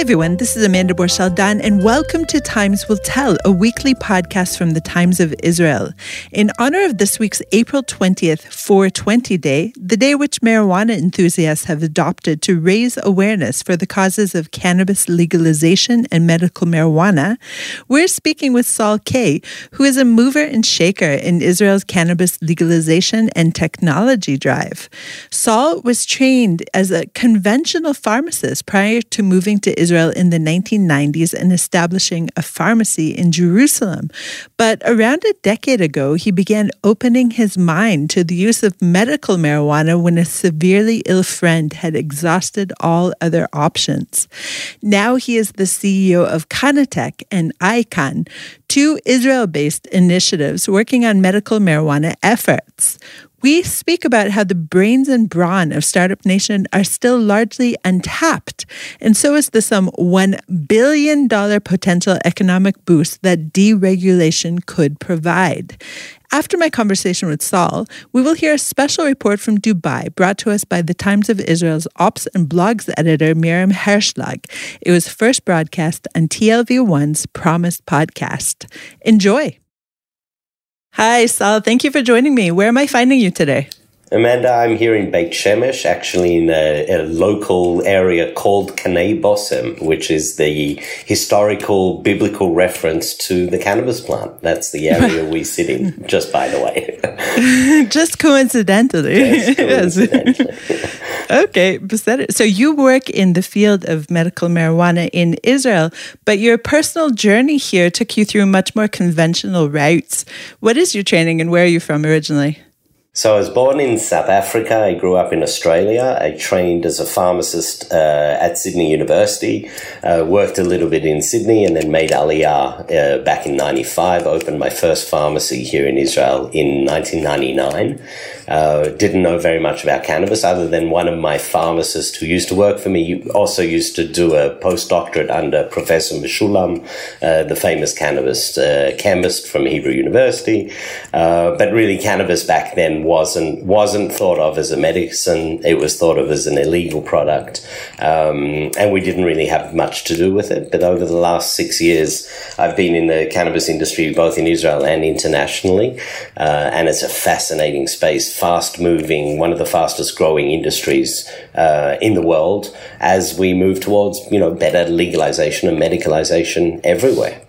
Hi, everyone. This is Amanda Borschel-Dan, and welcome to Times Will Tell, a weekly podcast from the Times of Israel. In honor of this week's April 20th 420 Day, the day which marijuana enthusiasts have adopted to raise awareness for the causes of cannabis legalization and medical marijuana, we're speaking with Saul Kaye, who is a mover and shaker in Israel's cannabis legalization and technology drive. Saul was trained as a conventional pharmacist prior to moving to Israel in the 1990s and establishing a pharmacy in Jerusalem. But around a decade ago, he began opening his mind to the use of medical marijuana when a severely ill friend had exhausted all other options. Now he is the CEO of CannaTech and ICAN, two Israel based initiatives working on medical marijuana efforts. We speak about how the brains and brawn of Startup Nation are still largely untapped, and so is the some $1 billion potential economic boost that deregulation could provide. After my conversation with Saul, we will hear a special report from Dubai brought to us by the Times of Israel's Ops and Blogs editor Miriam Herschlag. It was first broadcast on TLV1's Promised podcast. Enjoy. Hi, Saul. Thank you for joining me. Where am I finding you today? Amanda, I'm here in Beit Shemesh, actually in a, a local area called Kanei Bosem, which is the historical biblical reference to the cannabis plant. That's the area we sit in, just by the way. just coincidentally. Just coincidentally. Okay, so you work in the field of medical marijuana in Israel, but your personal journey here took you through much more conventional routes. What is your training and where are you from originally? So I was born in South Africa. I grew up in Australia. I trained as a pharmacist uh, at Sydney University. Uh, worked a little bit in Sydney and then made Aliyah uh, back in 95. Opened my first pharmacy here in Israel in 1999. Uh, didn't know very much about cannabis other than one of my pharmacists who used to work for me also used to do a postdoctorate under Professor Mechoulam, uh, the famous cannabis uh, chemist from Hebrew University. but really cannabis back then wasn't wasn't thought of as a medicine. It was thought of as an illegal product, um, and we didn't really have much to do with it. But over the last six years, I've been in the cannabis industry both in Israel and internationally, uh, and it's a fascinating space, fast moving, one of the fastest growing industries uh, in the world as we move towards you know better legalization and medicalization everywhere.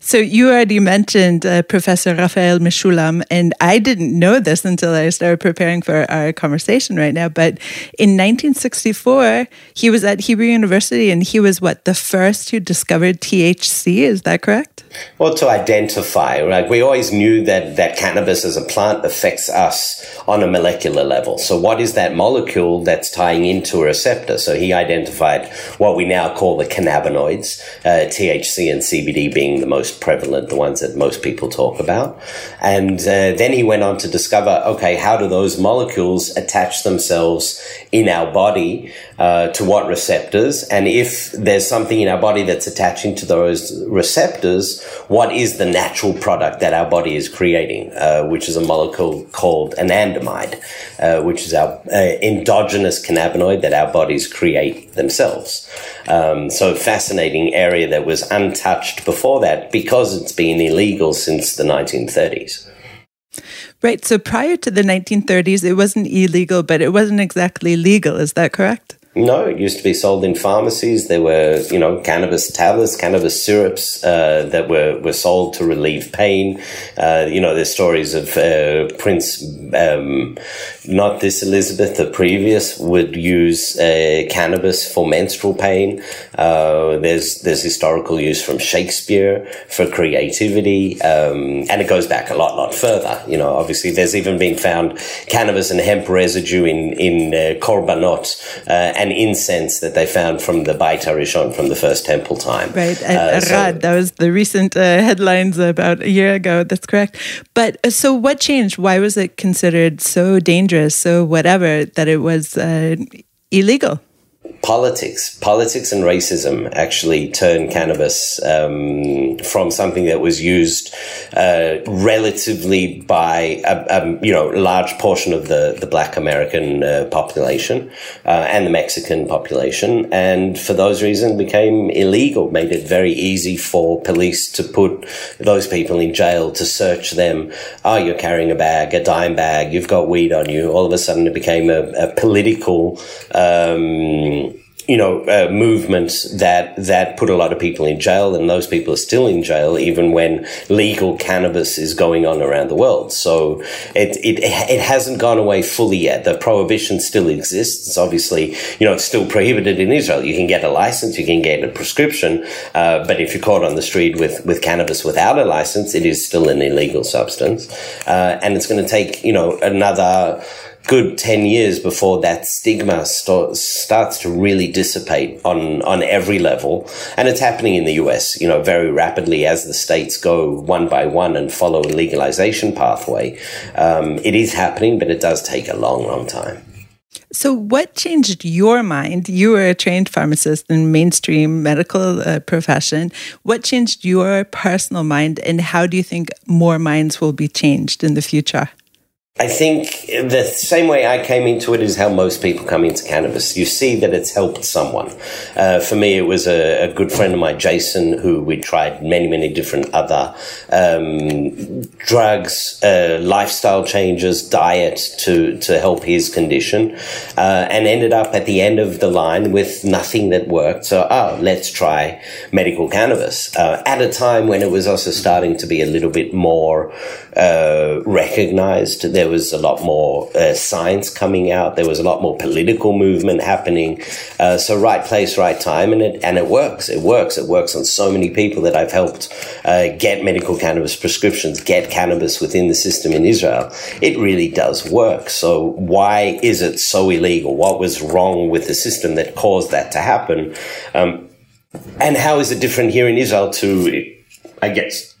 So you already mentioned uh, Professor Raphael Mechoulam, and I didn't know this until I started preparing for our conversation right now. But in 1964, he was at Hebrew University, and he was what the first who discovered THC. Is that correct? Well, to identify, like we always knew that that cannabis as a plant affects us on a molecular level. So, what is that molecule that's tying into a receptor? So he identified what we now call the cannabinoids, uh, THC and CBD being the most prevalent, the ones that most people talk about. And uh, then he went on to discover, okay, how do those molecules attach themselves in our body uh, to what receptors? And if there's something in our body that's attaching to those receptors, what is the natural product that our body is creating, uh, which is a molecule called anandamide, uh, which is our uh, endogenous cannabinoid that our bodies create themselves. Um, so fascinating area that was untouched before that because it's been illegal since the 1930s. Right. So prior to the 1930s, it wasn't illegal, but it wasn't exactly legal. Is that correct? No, it used to be sold in pharmacies. There were, you know, cannabis tablets, cannabis syrups uh, that were, were sold to relieve pain. Uh, you know, there's stories of uh, Prince, um, not this Elizabeth, the previous, would use uh, cannabis for menstrual pain. Uh, there's there's historical use from Shakespeare for creativity, um, and it goes back a lot, lot further. You know, obviously, there's even been found cannabis and hemp residue in in uh, korbanot and and incense that they found from the Beit Harishon from the first temple time. Right, uh, so, that was the recent uh, headlines about a year ago. That's correct. But uh, so, what changed? Why was it considered so dangerous, so whatever, that it was uh, illegal? Politics, politics and racism actually turned cannabis um, from something that was used uh, relatively by a, a, you know large portion of the the Black American uh, population uh, and the Mexican population, and for those reasons became illegal. Made it very easy for police to put those people in jail to search them. Oh, you're carrying a bag, a dime bag. You've got weed on you. All of a sudden, it became a, a political. Um, you know, uh, movement that that put a lot of people in jail, and those people are still in jail even when legal cannabis is going on around the world. So it it it hasn't gone away fully yet. The prohibition still exists. Obviously you know it's still prohibited in Israel. You can get a license, you can get a prescription, uh, but if you're caught on the street with with cannabis without a license, it is still an illegal substance, uh, and it's going to take you know another good 10 years before that stigma start, starts to really dissipate on, on every level. And it's happening in the US, you know, very rapidly as the states go one by one and follow a legalization pathway. Um, it is happening, but it does take a long, long time. So, what changed your mind? You were a trained pharmacist in mainstream medical uh, profession. What changed your personal mind, and how do you think more minds will be changed in the future? I think the same way I came into it is how most people come into cannabis. You see that it's helped someone. Uh, for me, it was a, a, good friend of mine, Jason, who we tried many, many different other um, drugs, uh, lifestyle changes, diet to to help his condition, uh, and ended up at the end of the line with nothing that worked. So, oh, let's try medical cannabis uh, at a time when it was also starting to be a little bit more uh, recognized. There was a lot more uh, science coming out. There was a lot more political movement happening. Uh, so right place, right time, and it and it works. It works. It works on so many people that I've helped uh, get medical cannabis prescriptions, get cannabis within the system in Israel. It really does work. So why is it so illegal? What was wrong with the system that caused that to happen? Um, and how is it different here in Israel to, I guess,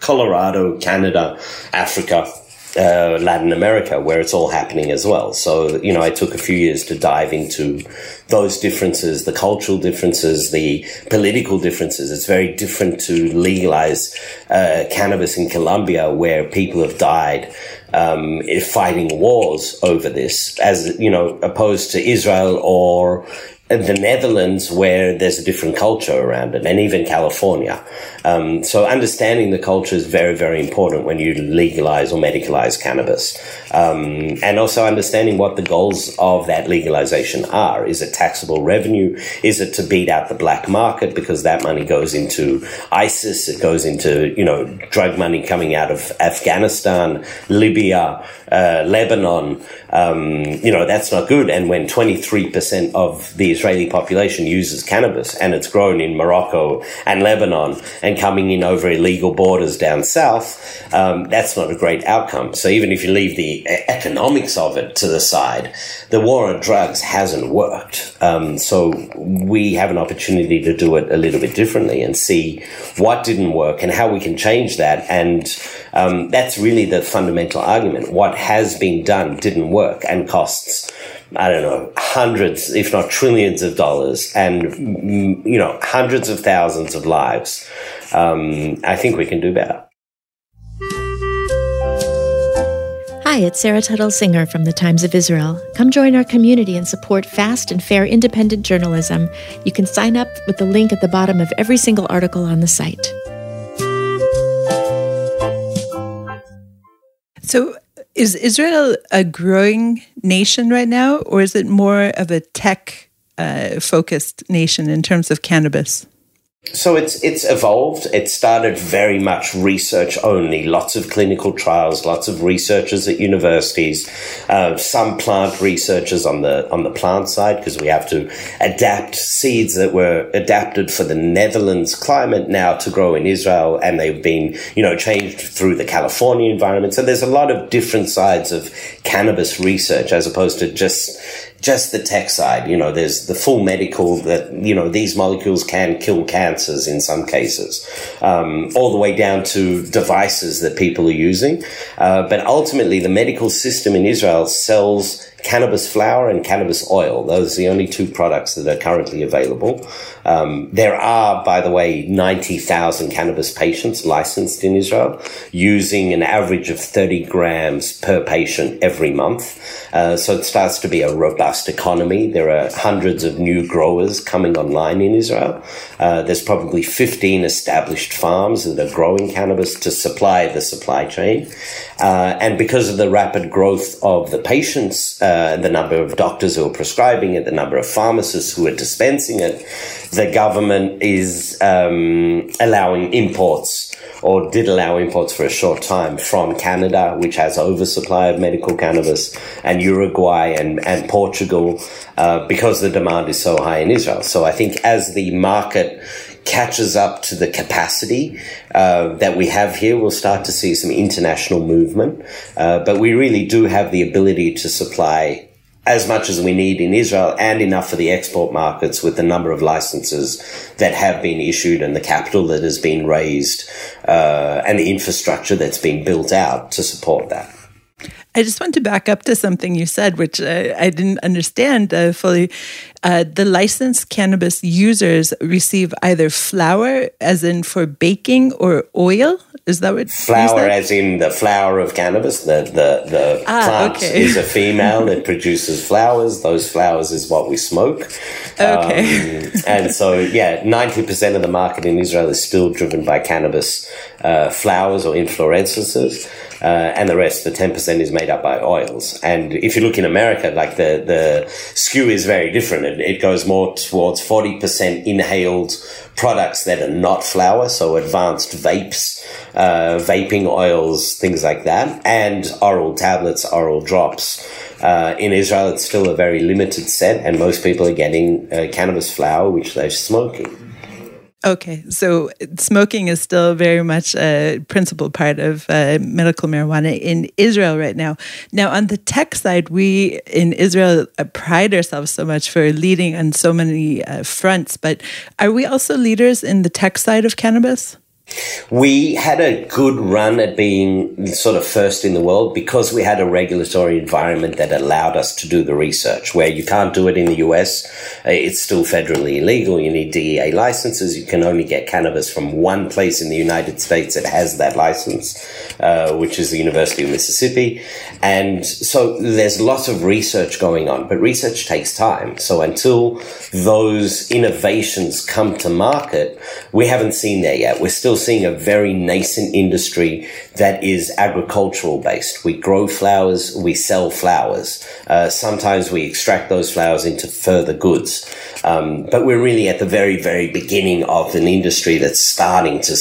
Colorado, Canada, Africa, uh, Latin America, where it's all happening as well. So, you know, I took a few years to dive into those differences, the cultural differences, the political differences. It's very different to legalize uh, cannabis in Colombia, where people have died um, fighting wars over this, as you know, opposed to Israel or the Netherlands, where there's a different culture around it, and even California. Um, so understanding the culture is very, very important when you legalize or medicalize cannabis. Um, and also understanding what the goals of that legalization are. Is it taxable revenue? Is it to beat out the black market? Because that money goes into ISIS. It goes into, you know, drug money coming out of Afghanistan, Libya, uh, Lebanon. Um, you know, that's not good. And when 23% of the Israeli population uses cannabis and it's grown in Morocco and Lebanon and coming in over illegal borders down south, um, that's not a great outcome. So even if you leave the economics of it to the side, the war on drugs hasn't worked. Um, so we have an opportunity to do it a little bit differently and see what didn't work and how we can change that. And um, that's really the fundamental argument. What has been done didn't work and costs I don't know, hundreds, if not trillions of dollars and, you know, hundreds of thousands of lives um, I think we can do better. Hi, it's Sarah Tuttle Singer from the Times of Israel. Come join our community and support fast and fair independent journalism. You can sign up with the link at the bottom of every single article on the site. So, is Israel a growing nation right now, or is it more of a tech uh, focused nation in terms of cannabis? So it's it's evolved. It started very much research only. Lots of clinical trials. Lots of researchers at universities. Uh, some plant researchers on the on the plant side because we have to adapt seeds that were adapted for the Netherlands climate now to grow in Israel, and they've been you know changed through the California environment. So there's a lot of different sides of cannabis research as opposed to just just the tech side. You know, there's the full medical that, you know, these molecules can kill cancers in some cases, um, all the way down to devices that people are using. Uh, but ultimately, the medical system in Israel sells cannabis flower and cannabis oil. Those are the only two products that are currently available. Um, there are, by the way, 90,000 cannabis patients licensed in Israel using an average of 30 grams per patient every month. Uh, so it starts to be a robust economy. There are hundreds of new growers coming online in Israel. Uh, there's probably 15 established farms that are growing cannabis to supply the supply chain. Uh, and because of the rapid growth of the patients, uh, the number of doctors who are prescribing it, the number of pharmacists who are dispensing it, the government is um, allowing imports or did allow imports for a short time from Canada, which has oversupply of medical cannabis, and Uruguay and, and Portugal, uh, because the demand is so high in Israel. So I think as the market catches up to the capacity uh, that we have here, we'll start to see some international movement. Uh, but we really do have the ability to supply as much as we need in Israel and enough for the export markets with the number of licenses that have been issued and the capital that has been raised uh, and the infrastructure that's been built out to support that. I just want to back up to something you said, which uh, I didn't understand uh, fully. Uh, the licensed cannabis users receive either flour, as in for baking, or oil. Is that what flour, as in the flower of cannabis? The the the ah, plant okay. is a female that produces flowers. Those flowers is what we smoke. Okay. Um, and so, yeah, ninety percent of the market in Israel is still driven by cannabis uh, flowers or inflorescences uh, and the rest, the 10% is made up by oils. And if you look in America, like the, the skew is very different. It, it goes more towards 40% inhaled products that are not flour, so advanced vapes, uh, vaping oils, things like that, and oral tablets, oral drops. Uh, in Israel, it's still a very limited set, and most people are getting uh, cannabis flower, which they're smoking. Okay, so smoking is still very much a principal part of uh, medical marijuana in Israel right now. Now, on the tech side, we in Israel uh, pride ourselves so much for leading on so many uh, fronts, but are we also leaders in the tech side of cannabis? We had a good run at being sort of first in the world because we had a regulatory environment that allowed us to do the research. Where you can't do it in the US, uh, it's still federally illegal. You need DEA licenses. You can only get cannabis from one place in the United States that has that license, uh, which is the University of Mississippi. And so there's lots of research going on, but research takes time. So until those innovations come to market, we haven't seen that yet. We're still seeing a very nascent industry that is agricultural based. We grow flowers, we sell flowers. Uh, sometimes we extract those flowers into further goods. Um, but we're really at the very, very beginning of an industry that's starting to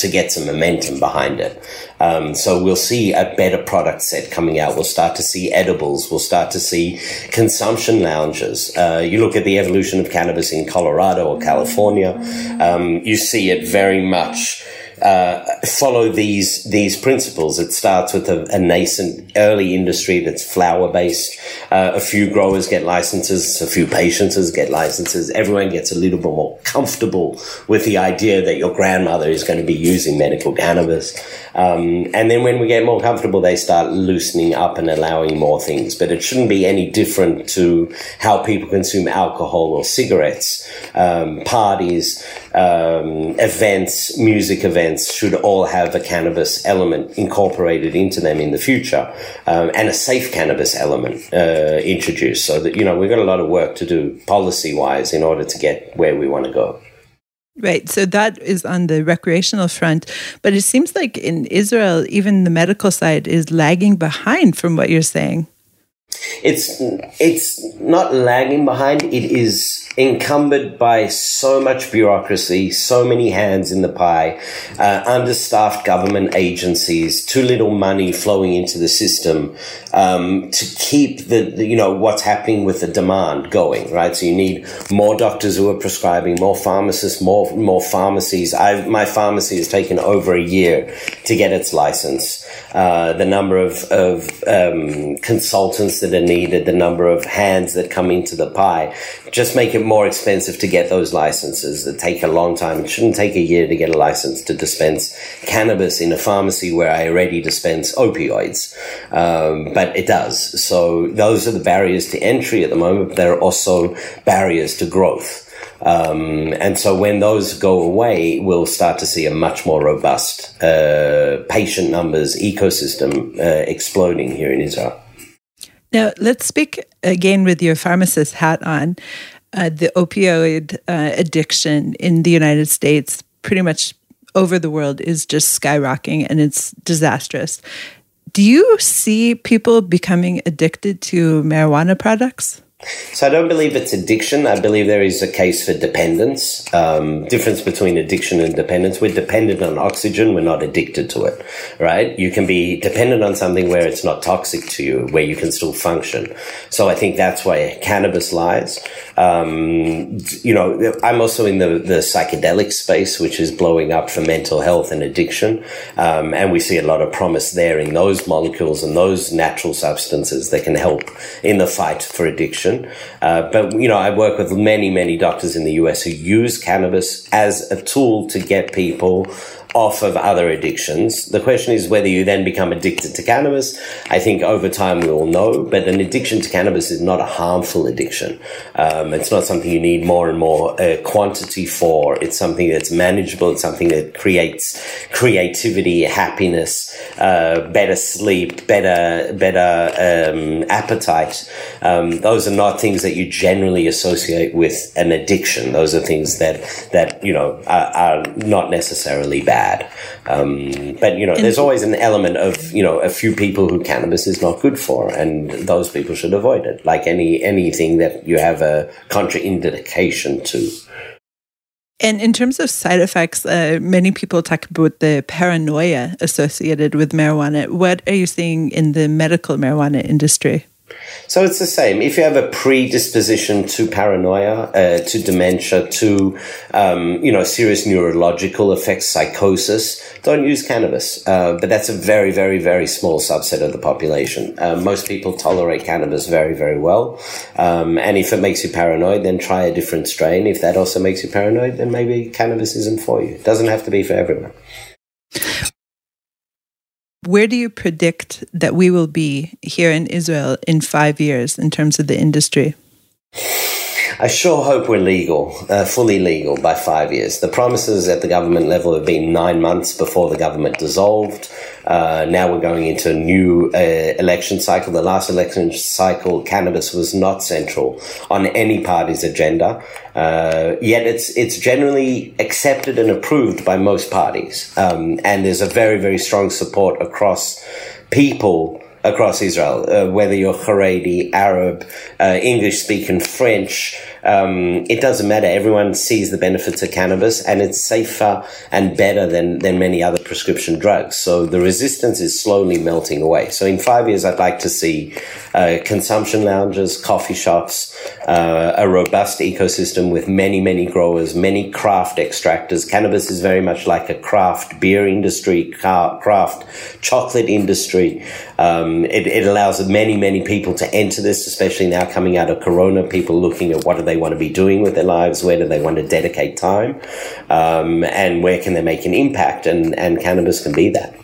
to get some momentum behind it. Um, so we'll see a better product set coming out. We'll start to see edibles. We'll start to see consumption lounges. Uh, you look at the evolution of cannabis in Colorado or California, um, you see it very much uh, follow these these principles. It starts with a, a nascent early industry that's flower based. Uh, a few growers get licenses, a few patients get licenses. Everyone gets a little bit more comfortable with the idea that your grandmother is going to be using medical cannabis. Um, and then when we get more comfortable, they start loosening up and allowing more things. But it shouldn't be any different to how people consume alcohol or cigarettes, um, parties, um, events, music events should all have a cannabis element incorporated into them in the future, um, and a safe cannabis element uh, introduced. So that you know we've got a lot of work to do policy wise in order to get where we want to go. Right. So that is on the recreational front. But it seems like in Israel, even the medical side is lagging behind from what you're saying. It's it's not lagging behind. It is encumbered by so much bureaucracy, so many hands in the pie, uh, understaffed government agencies, too little money flowing into the system um, to keep the, the, you know what's happening with the demand going. Right. So you need more doctors who are prescribing, more pharmacists, more more pharmacies. I my pharmacy has taken over a year to get its license. Uh, the number of of um, consultants that are needed, the number of hands that come into the pie, just make it more expensive to get those licenses that take a long time. It shouldn't take a year to get a license to dispense cannabis in a pharmacy where I already dispense opioids. Um, but it does. So those are the barriers to entry at the moment. But there are also barriers to growth. Um, and so when those go away, we'll start to see a much more robust uh, patient numbers ecosystem uh, exploding here in Israel. Now, let's speak again with your pharmacist hat on. Uh, the opioid uh, addiction in the United States, pretty much over the world, is just skyrocketing and it's disastrous. Do you see people becoming addicted to marijuana products? So I don't believe it's addiction. I believe there is a case for dependence. Um, difference between addiction and dependence. We're dependent on oxygen. We're not addicted to it, right? You can be dependent on something where it's not toxic to you, where you can still function. So I think that's why cannabis lies. Um, you know, I'm also in the, the psychedelic space, which is blowing up for mental health and addiction. Um, and we see a lot of promise there in those molecules and those natural substances that can help in the fight for addiction Uh, but, you know, I work with many, many doctors in the US who use cannabis as a tool to get people off of other addictions. The question is whether you then become addicted to cannabis. I think over time we all know, but an addiction to cannabis is not a harmful addiction. Um, it's not something you need more and more uh, quantity for. It's something that's manageable. It's something that creates creativity, happiness, uh, better sleep, better better um, appetite. Um, those are not things that you generally associate with an addiction. Those are things that that you know are, are not necessarily bad bad. Um, but you know, there's always an element of you know a few people who cannabis is not good for, and those people should avoid it. Like any anything that you have a contraindication to. And in terms of side effects, uh, many people talk about the paranoia associated with marijuana. What are you seeing in the medical marijuana industry? So it's the same. If you have a predisposition to paranoia, uh, to dementia, to um, you know serious neurological effects, psychosis, don't use cannabis. Uh, but that's a very, very, very small subset of the population. Uh, most people tolerate cannabis very, very well. Um, and if it makes you paranoid, then try a different strain. If that also makes you paranoid, then maybe cannabis isn't for you. It doesn't have to be for everyone. Where do you predict that we will be here in Israel in five years in terms of the industry? I sure hope we're legal, uh, fully legal by five years. The promises at the government level have been nine months before the government dissolved. Uh, now we're going into a new uh, election cycle. The last election cycle, cannabis was not central on any party's agenda. Uh, yet it's it's generally accepted and approved by most parties, um, and there's a very very strong support across people across Israel, uh, whether you're Haredi, Arab, uh, English speaking, French, um, it doesn't matter. Everyone sees the benefits of cannabis and it's safer and better than, than many other prescription drugs. So the resistance is slowly melting away. So in five years, I'd like to see uh, consumption lounges, coffee shops, uh, a robust ecosystem with many, many growers, many craft extractors. Cannabis is very much like a craft beer industry, craft chocolate industry. Um, it, it, allows many, many people to enter this, especially now coming out of Corona, people looking at what are they want to be doing with their lives? Where do they want to dedicate time? Um, and where can they make an impact? And, and cannabis can be that.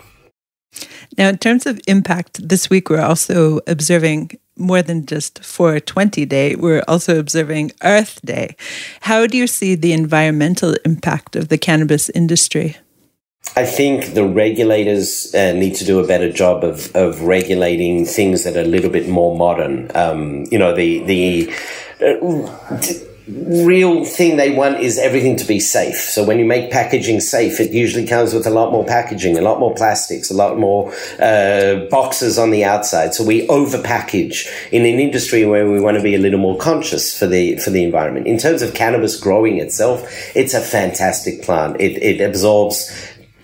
Now, in terms of impact, this week we're also observing more than just 420 Day, we're also observing Earth Day. How do you see the environmental impact of the cannabis industry? I think the regulators uh, need to do a better job of, of regulating things that are a little bit more modern. Um, you know, the the real thing they want is everything to be safe. So when you make packaging safe, it usually comes with a lot more packaging, a lot more plastics, a lot more uh, boxes on the outside. So we overpackage in an industry where we want to be a little more conscious for the for the environment. In terms of cannabis growing itself, it's a fantastic plant. It, it absorbs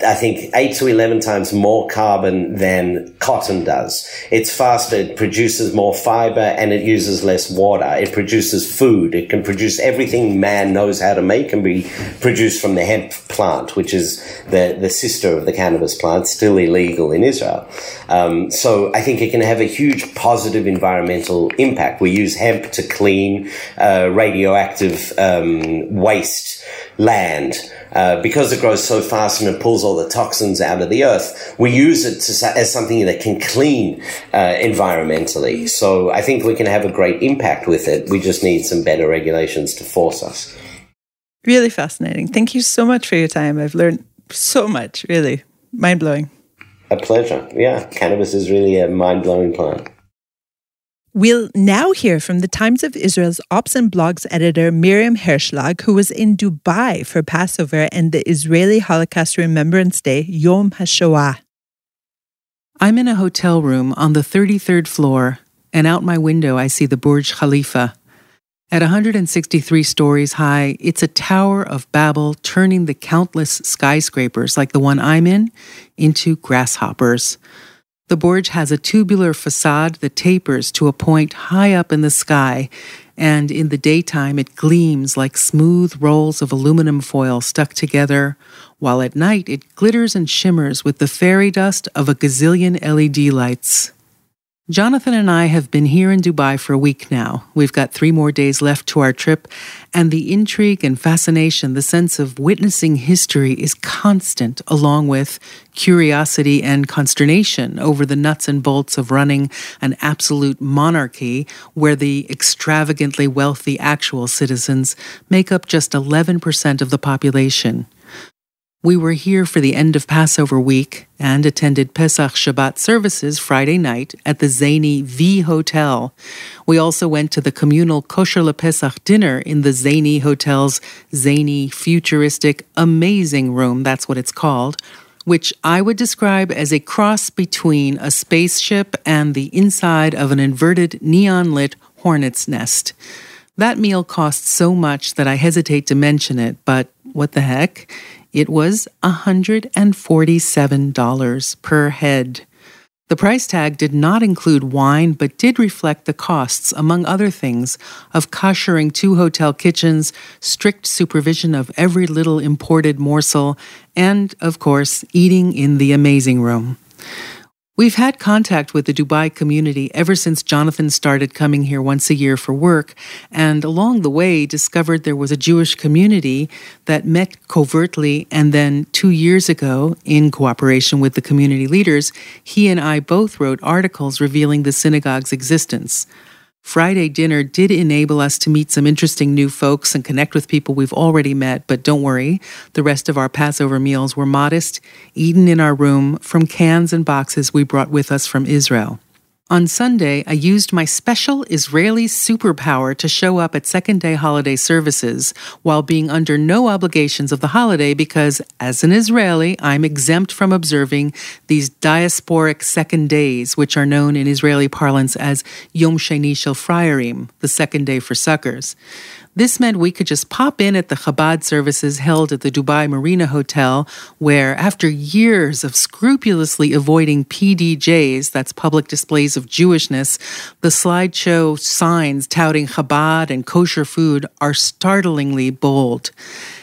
I think, 8 to 11 times more carbon than cotton does. It's faster, it produces more fiber, and it uses less water. It produces food. It can produce everything man knows how to make and be produced from the hemp plant, which is the, the sister of the cannabis plant, still illegal in Israel. Um, so I think it can have a huge positive environmental impact. We use hemp to clean uh, radioactive um, waste land. Uh, because it grows so fast and it pulls all the toxins out of the earth, we use it to, as something that can clean uh, environmentally. So I think we can have a great impact with it. We just need some better regulations to force us. Really fascinating. Thank you so much for your time. I've learned so much, really. Mind blowing. A pleasure. Yeah, cannabis is really a mind blowing plant. We'll now hear from the Times of Israel's Ops and Blogs editor Miriam Herschlag, who was in Dubai for Passover and the Israeli Holocaust Remembrance Day, Yom HaShoah. I'm in a hotel room on the 33rd floor, and out my window I see the Burj Khalifa. At 163 stories high, it's a Tower of Babel turning the countless skyscrapers like the one I'm in into grasshoppers. The Burj has a tubular facade that tapers to a point high up in the sky, and in the daytime it gleams like smooth rolls of aluminum foil stuck together, while at night it glitters and shimmers with the fairy dust of a gazillion LED lights. Jonathan and I have been here in Dubai for a week now. We've got three more days left to our trip, and the intrigue and fascination, the sense of witnessing history is constant, along with curiosity and consternation over the nuts and bolts of running an absolute monarchy where the extravagantly wealthy actual citizens make up just 11% of the population. We were here for the end of Passover week and attended Pesach Shabbat services Friday night at the Zany V Hotel. We also went to the communal Kosher LePesach dinner in the Zany Hotel's Zany futuristic amazing room, that's what it's called, which I would describe as a cross between a spaceship and the inside of an inverted neon lit hornet's nest. That meal cost so much that I hesitate to mention it, but what the heck? It was $147 per head. The price tag did not include wine, but did reflect the costs, among other things, of koshering two hotel kitchens, strict supervision of every little imported morsel, and, of course, eating in the amazing room. We've had contact with the Dubai community ever since Jonathan started coming here once a year for work, and along the way discovered there was a Jewish community that met covertly. And then two years ago, in cooperation with the community leaders, he and I both wrote articles revealing the synagogue's existence. Friday dinner did enable us to meet some interesting new folks and connect with people we've already met, but don't worry, the rest of our Passover meals were modest, eaten in our room from cans and boxes we brought with us from Israel. On Sunday, I used my special Israeli superpower to show up at second day holiday services while being under no obligations of the holiday because, as an Israeli, I'm exempt from observing these diasporic second days, which are known in Israeli parlance as Yom Sheni Shel Friarim, the second day for suckers. This meant we could just pop in at the Chabad services held at the Dubai Marina Hotel, where, after years of scrupulously avoiding PDJs, that's public displays of Jewishness, the slideshow signs touting Chabad and kosher food are startlingly bold.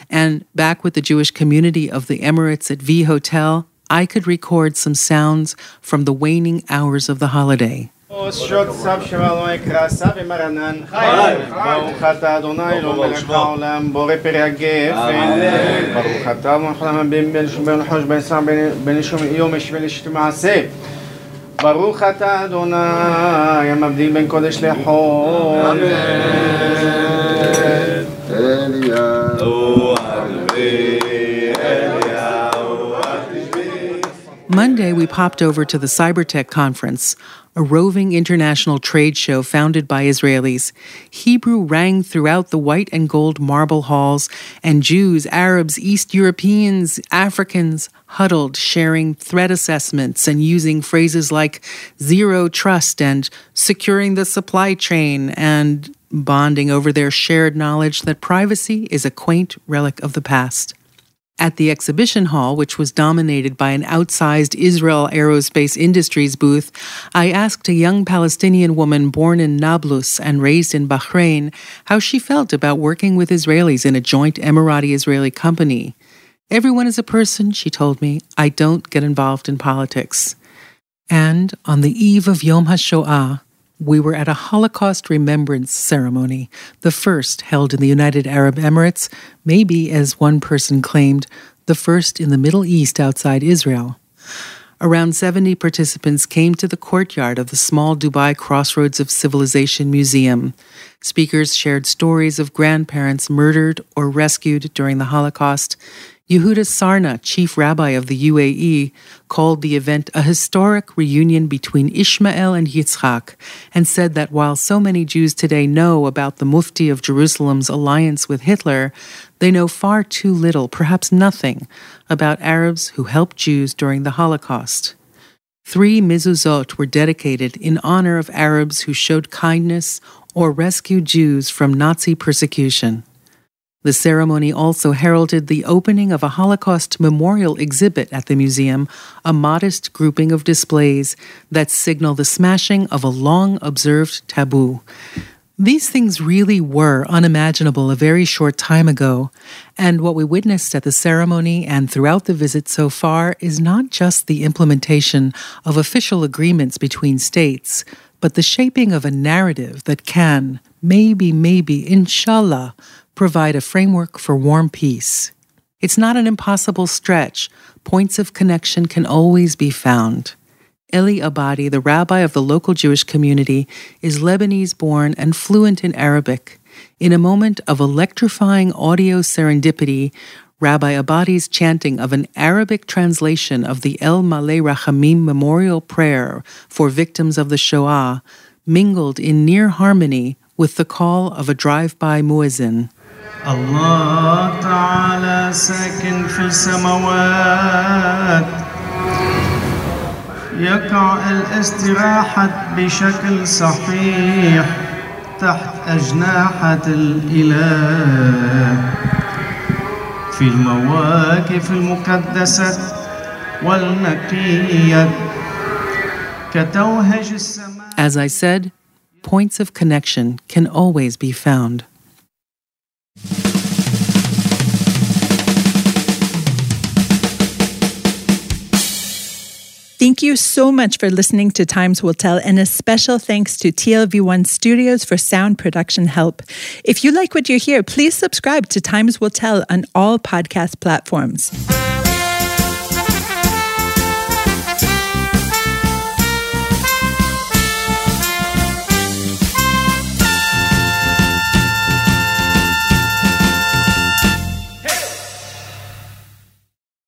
And back with the Jewish community of the Emirates at V Hotel, I could record some sounds from the waning hours of the holiday. שעות צו שמר יקרא סב ומרנן חי ברוך אתה אדוני אלוהים מלך העולם בורא פרי הגפן ברוך אתה מלך העולם בן בן שום בן חוש בן סם בן שום יום יש ולשת מעשה ברוך אתה אדוני המבדיל בין קודש לחול Monday, we popped over to the Cybertech conference, a roving international trade show founded by Israelis. Hebrew rang throughout the white and gold marble halls, and Jews, Arabs, East Europeans, Africans huddled, sharing threat assessments and using phrases like zero trust and securing the supply chain and bonding over their shared knowledge that privacy is a quaint relic of the past. At the exhibition hall, which was dominated by an outsized Israel Aerospace Industries booth, I asked a young Palestinian woman born in Nablus and raised in Bahrain how she felt about working with Israelis in a joint Emirati Israeli company. Everyone is a person, she told me. I don't get involved in politics. And on the eve of Yom HaShoah, we were at a Holocaust remembrance ceremony, the first held in the United Arab Emirates, maybe, as one person claimed, the first in the Middle East outside Israel. Around 70 participants came to the courtyard of the small Dubai Crossroads of Civilization Museum. Speakers shared stories of grandparents murdered or rescued during the Holocaust, Yehuda Sarna, chief rabbi of the UAE, called the event a historic reunion between Ishmael and Yitzhak and said that while so many Jews today know about the Mufti of Jerusalem's alliance with Hitler, they know far too little, perhaps nothing, about Arabs who helped Jews during the Holocaust. Three mezuzot were dedicated in honor of Arabs who showed kindness or rescued Jews from Nazi persecution. The ceremony also heralded the opening of a Holocaust memorial exhibit at the museum, a modest grouping of displays that signal the smashing of a long observed taboo. These things really were unimaginable a very short time ago, and what we witnessed at the ceremony and throughout the visit so far is not just the implementation of official agreements between states, but the shaping of a narrative that can, maybe, maybe, inshallah, provide a framework for warm peace. It's not an impossible stretch. Points of connection can always be found. Eli Abadi, the rabbi of the local Jewish community, is Lebanese born and fluent in Arabic. In a moment of electrifying audio serendipity, Rabbi Abadi's chanting of an Arabic translation of the El Maleh Rachamim memorial prayer for victims of the Shoah mingled in near harmony with the call of a drive by muezzin. الله تعالى ساكن في السماوات يقع الاستراحة بشكل صحيح تحت أجنحة الإله في المواقف المقدسة والنقية كتوهج السماء As I said, points of connection can always be found. Thank you so much for listening to Times Will Tell, and a special thanks to TLV1 Studios for sound production help. If you like what you hear, please subscribe to Times Will Tell on all podcast platforms.